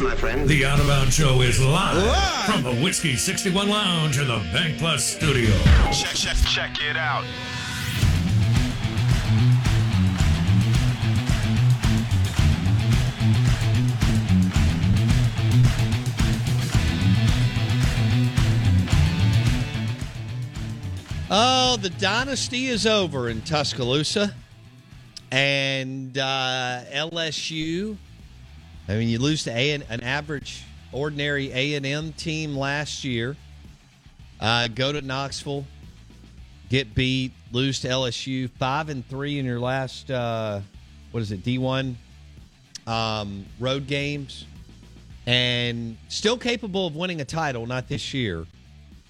My friend. The Out of Bounds Show is live, live, from the Whiskey 61 Lounge in the Bank Plus studio. Check, check, check it out. Oh, the dynasty is over in Tuscaloosa. And uh, LSU, I mean, you lose to a- an average, ordinary A&M team last year. Uh, go to Knoxville, get beat, lose to LSU, five and three in your last, uh, what is it, D1 um, road games, and still capable of winning a title, not this year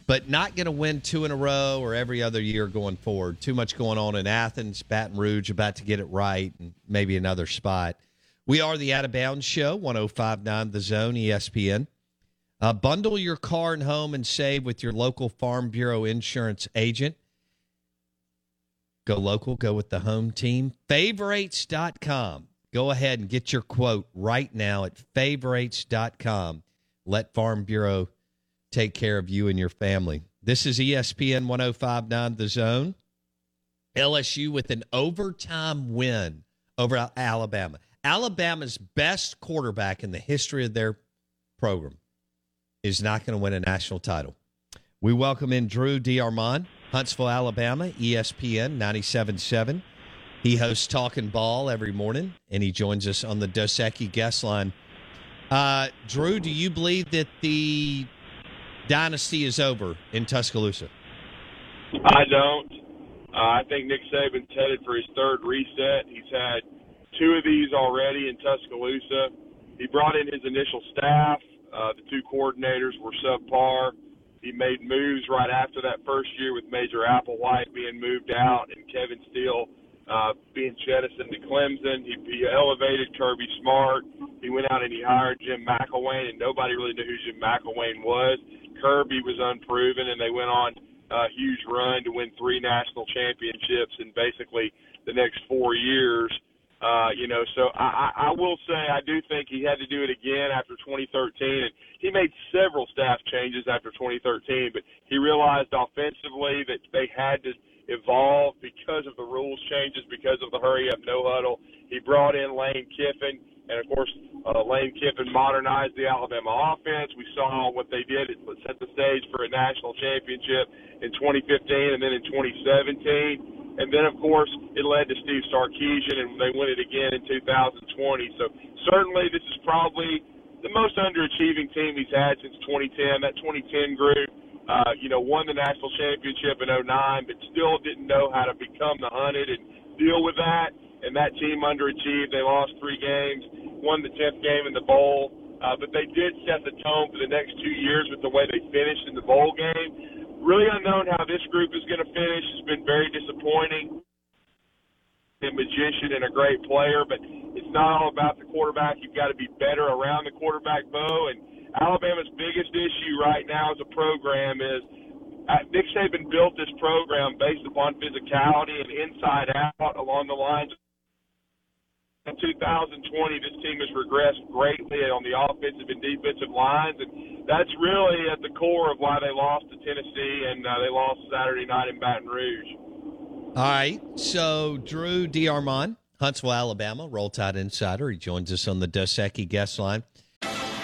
but not going to win two in a row or every other year going forward. Too much going on in Athens, Baton Rouge, about to get it right, and maybe another spot. We are the Out of Bounds Show, 1059 The Zone, ESPN. Uh, bundle your car and home and save with your local Farm Bureau insurance agent. Go local, go with the home team. Favorites.com. Go ahead and get your quote right now at favorites.com. Let Farm Bureau take care of you and your family. This is ESPN 1059 The Zone. LSU with an overtime win over Alabama. Alabama's best quarterback in the history of their program is not going to win a national title. We welcome in Drew DeArmond, Huntsville, Alabama, ESPN 97.7. He hosts Talking Ball every morning, and he joins us on the Dos guest line. Uh, Drew, do you believe that the dynasty is over in Tuscaloosa? I don't. Uh, I think Nick Saban's headed for his third reset. He's had two of these already in Tuscaloosa. He brought in his initial staff. Uh, the two coordinators were subpar. He made moves right after that first year with Major Applewhite being moved out and Kevin Steele uh, being jettisoned to Clemson. He, he elevated Kirby Smart. He went out and he hired Jim McElwain, and nobody really knew who Jim McElwain was. Kirby was unproven, and they went on a huge run to win three national championships in basically the next four years. Uh, you know, so I, I will say I do think he had to do it again after 2013, and he made several staff changes after 2013. But he realized offensively that they had to evolve because of the rules changes, because of the hurry up, no huddle. He brought in Lane Kiffin and of course, uh, Lane Kiffin modernized the Alabama offense. We saw what they did. It set the stage for a national championship in 2015 and then in 2017. And then, of course, it led to Steve Sarkisian, and they win it again in 2020. So certainly this is probably the most underachieving team he's had since 2010. That 2010 group, uh, you know, won the national championship in 09, but still didn't know how to become the hunted and deal with that. And that team underachieved. They lost three games won the 10th game in the bowl, uh, but they did set the tone for the next two years with the way they finished in the bowl game. Really unknown how this group is going to finish. It's been very disappointing. A magician and a great player, but it's not all about the quarterback. You've got to be better around the quarterback, Bo. And Alabama's biggest issue right now as a program is uh, Nick Saban built this program based upon physicality and inside out along the lines. In 2020, this team has regressed greatly on the offensive and defensive lines, and that's really at the core of why they lost to Tennessee and uh, they lost Saturday night in Baton Rouge. All right. So, Drew DeArmond, Huntsville, Alabama, Roll Tide Insider. He joins us on the Dos Equis guest line.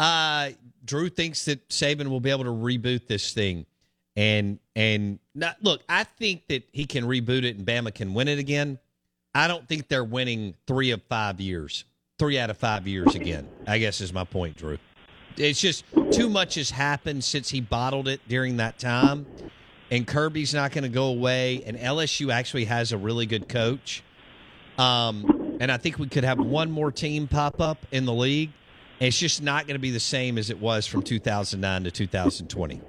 Uh, Drew thinks that Saban will be able to reboot this thing, and and not, look, I think that he can reboot it and Bama can win it again. I don't think they're winning three of five years, three out of five years again. I guess is my point, Drew. It's just too much has happened since he bottled it during that time, and Kirby's not going to go away. And LSU actually has a really good coach, um, and I think we could have one more team pop up in the league it's just not going to be the same as it was from 2009 to 2020.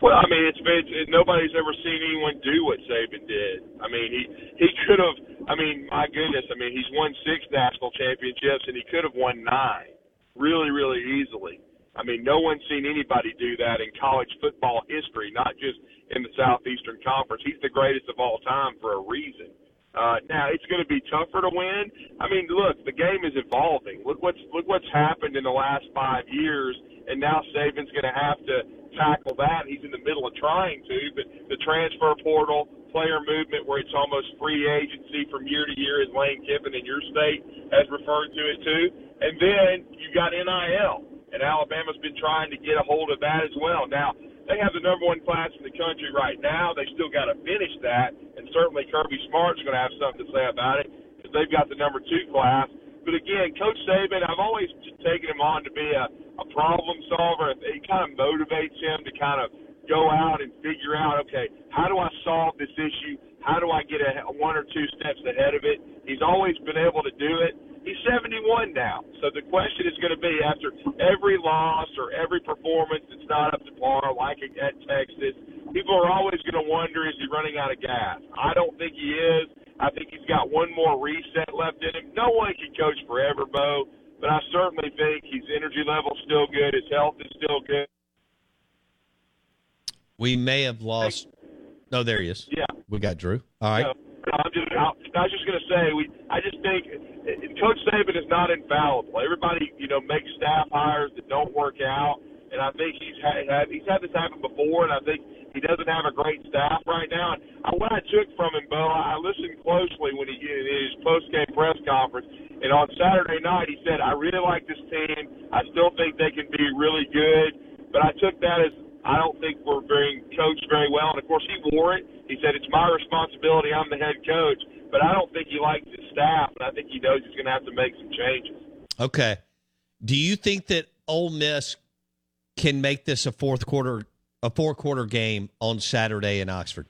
Well, I mean, it's been it, nobody's ever seen anyone do what Saban did. I mean, he he could have. I mean, my goodness. I mean, he's won six national championships, and he could have won nine, really, really easily. I mean, no one's seen anybody do that in college football history, not just in the Southeastern Conference. He's the greatest of all time for a reason. Uh, now it's going to be tougher to win. I mean, look, the game is evolving. Look what's look what's happened in the last five years, and now Saban's going to have to tackle that. He's in the middle of trying to, but the transfer portal, player movement, where it's almost free agency from year to year, as Lane Kiffin in your state has referred to it too. And then you got NIL, and Alabama's been trying to get a hold of that as well. Now they have the number one class in the country right now. They still got to finish that, and certainly Kirby Smart's going to have something to say about it because they've got the number two class. But again, Coach Saban, I've always taken him on to be a, a problem solver. It kind of motivates him to kind of go out and figure out, okay, how do I solve this issue? How do I get a, one or two steps ahead of it? He's always been able to do it. He's 71 now. So the question is going to be after every loss or every performance that's not up to par, like at Texas, people are always going to wonder is he running out of gas? I don't think he is. I think he's got one more reset left in him. No one can coach forever, Bo, but I certainly think his energy level's still good. His health is still good. We may have lost. No, there he is. Yeah. We got Drew. All right. I'm just, I was just going to say, we. I just think Coach Saban is not infallible. Everybody, you know, makes staff hires that don't work out, and I think he's had, he's had this happen before, and I think he doesn't have a great staff right now. And what I took from him, Bo, I listened closely when he in his post game press conference, and on Saturday night he said, "I really like this team. I still think they can be really good." But I took that as I don't think we're being coached very well. And course, he wore it. He said, It's my responsibility. I'm the head coach. But I don't think he likes his staff, and I think he knows he's going to have to make some changes. Okay. Do you think that Ole Miss can make this a fourth quarter, a four quarter game on Saturday in Oxford?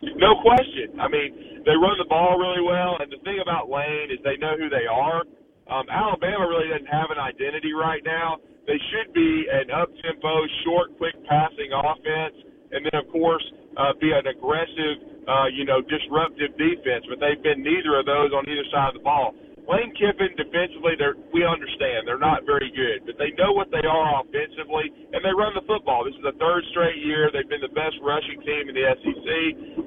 No question. I mean, they run the ball really well, and the thing about Lane is they know who they are. Um, Alabama really doesn't have an identity right now. They should be an up tempo, short, quick passing offense, and then of course uh, be an aggressive, uh, you know, disruptive defense. But they've been neither of those on either side of the ball. Lane Kiffin defensively, they're we understand they're not very good, but they know what they are offensively, and they run the football. This is the third straight year they've been the best rushing team in the SEC.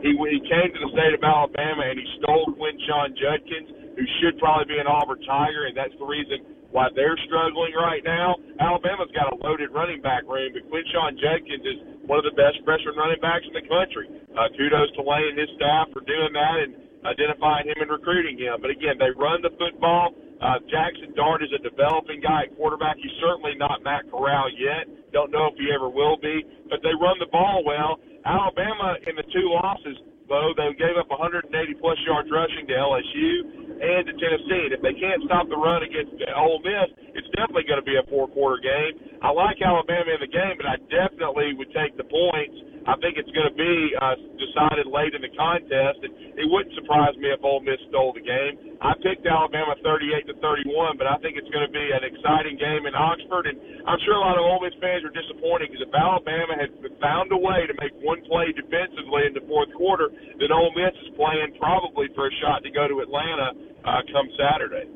He he came to the state of Alabama and he stole Quinshon Judkins, who should probably be an Auburn Tiger, and that's the reason why they're struggling right now. Alabama's got a loaded running back room, but Quinshon Judkins is one of the best freshman running backs in the country. Uh, kudos to Lane and his staff for doing that and identifying him and recruiting him. But again, they run the football. Uh, Jackson Dart is a developing guy at quarterback. He's certainly not Matt Corral yet. Don't know if he ever will be. But they run the ball well. Alabama in the two losses, though, they gave up 180 plus yards rushing to LSU and to Tennessee. And if they can't stop the run against Ole Miss, it's definitely going to be a four quarter game. I like Alabama in the game, but I definitely would take the points I think it's going to be uh, decided late in the contest, and it wouldn't surprise me if Ole Miss stole the game. I picked Alabama 38 to 31, but I think it's going to be an exciting game in Oxford, and I'm sure a lot of Ole Miss fans are disappointed because if Alabama had found a way to make one play defensively in the fourth quarter, then Ole Miss is playing probably for a shot to go to Atlanta uh, come Saturday.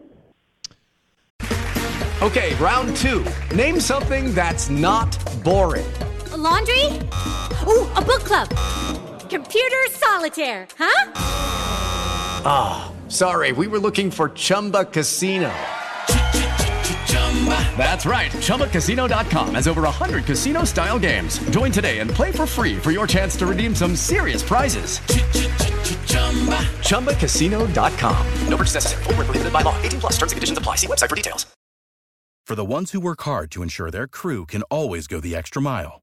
Okay, round two. Name something that's not boring. A laundry? Ooh, a book club. Computer solitaire, huh? Ah, oh, sorry, we were looking for Chumba Casino. That's right. ChumbaCasino.com has over 100 casino style games. Join today and play for free for your chance to redeem some serious prizes. ChumbaCasino.com. No purchase necessary. Full prohibited by law. 18 plus terms and conditions apply. See website for details. For the ones who work hard to ensure their crew can always go the extra mile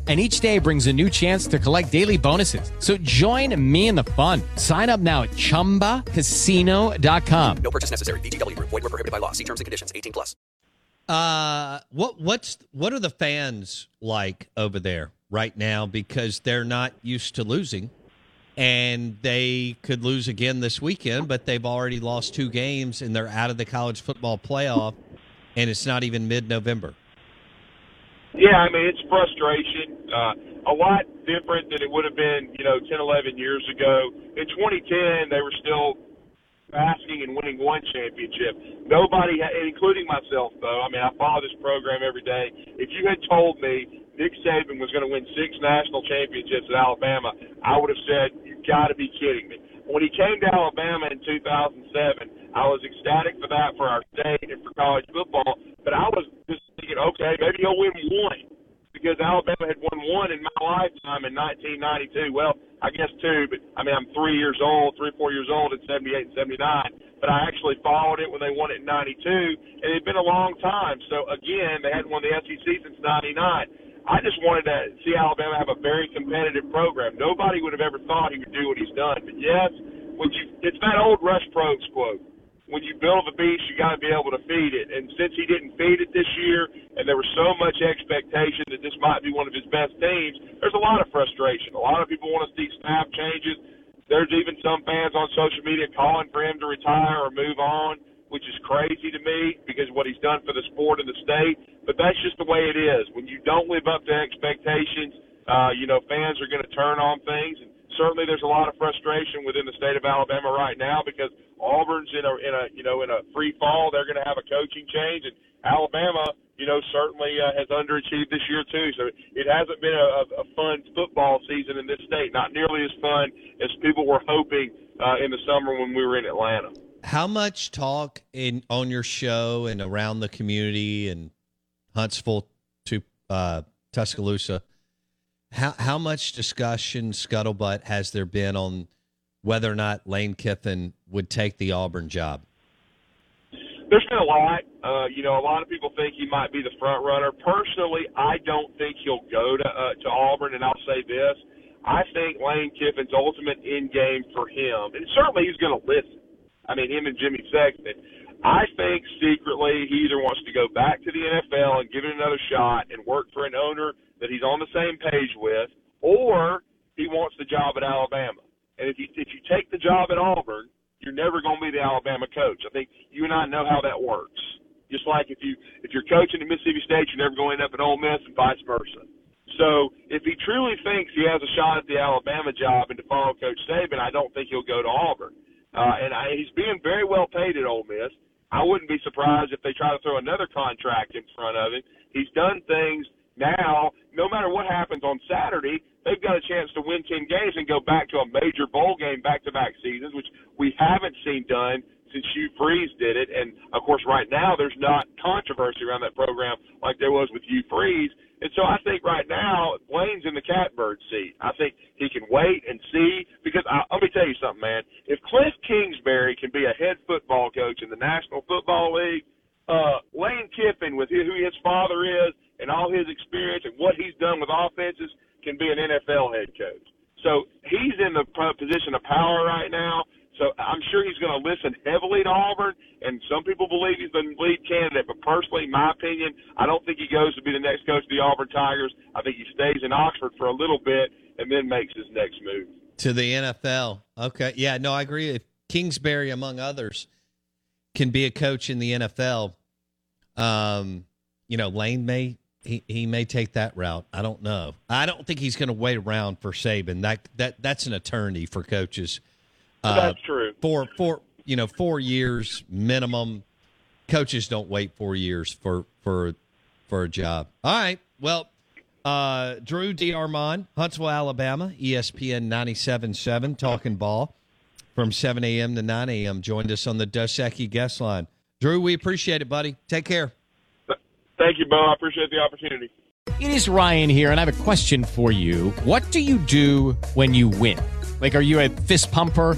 and each day brings a new chance to collect daily bonuses. So join me in the fun. Sign up now at ChumbaCasino.com. No purchase necessary. VGW. Void were prohibited by law. See terms and conditions. 18 plus. Uh, what what's what are the fans like over there right now? Because they're not used to losing, and they could lose again this weekend. But they've already lost two games, and they're out of the college football playoff, and it's not even mid November. Yeah, I mean, it's frustration. Uh, a lot different than it would have been, you know, 10, 11 years ago. In 2010, they were still asking and winning one championship. Nobody, including myself, though. I mean, I follow this program every day. If you had told me Nick Saban was going to win six national championships at Alabama, I would have said, "You've got to be kidding me." When he came to Alabama in 2007, I was ecstatic for that for our state and for college football. But I was just thinking, okay, maybe he'll win one because Alabama had won one in my lifetime in 1992. Well, I guess two, but I mean I'm three years old, three four years old in '78 and '79. But I actually followed it when they won it in '92, and it'd been a long time. So again, they hadn't won the SEC since '99. I just wanted to see Alabama have a very competitive program. Nobody would have ever thought he would do what he's done. But yes, when you it's that old Rush Propst quote. When you build a beast, you got to be able to feed it. And since he didn't feed it this year, and there was so much expectation that this might be one of his best teams, there's a lot of frustration. A lot of people want to see staff changes. There's even some fans on social media calling for him to retire or move on which is crazy to me because what he's done for the sport and the state. But that's just the way it is. When you don't live up to expectations, uh, you know, fans are going to turn on things. And certainly, there's a lot of frustration within the state of Alabama right now because Auburn's in a in a you know in a free fall. They're going to have a coaching change, and Alabama, you know, certainly uh, has underachieved this year too. So it hasn't been a, a fun football season in this state. Not nearly as fun as people were hoping uh, in the summer when we were in Atlanta how much talk in on your show and around the community and Huntsville to uh, Tuscaloosa? How how much discussion scuttlebutt has there been on whether or not Lane Kiffin would take the Auburn job? there's been a lot. Uh, you know, a lot of people think he might be the front runner. Personally, I don't think he'll go to uh, to Auburn, and I'll say this: I think Lane Kiffin's ultimate end game for him, and certainly he's going to listen. I mean, him and Jimmy Sexton. I think secretly he either wants to go back to the NFL and give it another shot and work for an owner that he's on the same page with, or he wants the job at Alabama. And if you if you take the job at Auburn, you're never going to be the Alabama coach. I think you and I know how that works. Just like if you if you're coaching at Mississippi State, you're never going to end up at Ole Miss, and vice versa. So if he truly thinks he has a shot at the Alabama job and to follow Coach Saban, I don't think he'll go to Auburn. Uh, and I, he's being very well paid at Ole Miss. I wouldn't be surprised if they try to throw another contract in front of him. He's done things now. No matter what happens on Saturday, they've got a chance to win 10 games and go back to a major bowl game back-to-back seasons, which we haven't seen done since Hugh Freeze did it. And of course, right now there's not controversy around that program like there was with Hugh Freeze. And so I think right now Lane's in the catbird seat. I think he can wait and see because I, let me tell you something, man. If Cliff Kingsbury can be a head football coach in the National Football League, uh, Lane Kiffin with who his father is and all his experience and what he's done with offenses can be an NFL head coach. So he's in the position of power right now. So I'm sure he's going to listen heavily to Auburn, and some people believe he's the lead candidate. But personally, my opinion, I don't think he goes to be the next coach of the Auburn Tigers. I think he stays in Oxford for a little bit and then makes his next move to the NFL. Okay, yeah, no, I agree. If Kingsbury, among others, can be a coach in the NFL, um, you know, Lane may he, he may take that route. I don't know. I don't think he's going to wait around for Saban. That that that's an attorney for coaches. Uh, that's true. For for you know four years minimum. Coaches don't wait four years for for for a job. All right. Well, uh, Drew DeArmond, Huntsville, Alabama, ESPN 97.7, talking ball from 7 a.m. to 9 a.m. Joined us on the Dos Equis guest line. Drew, we appreciate it, buddy. Take care. Thank you, Bo. I appreciate the opportunity. It is Ryan here, and I have a question for you. What do you do when you win? Like, are you a fist pumper?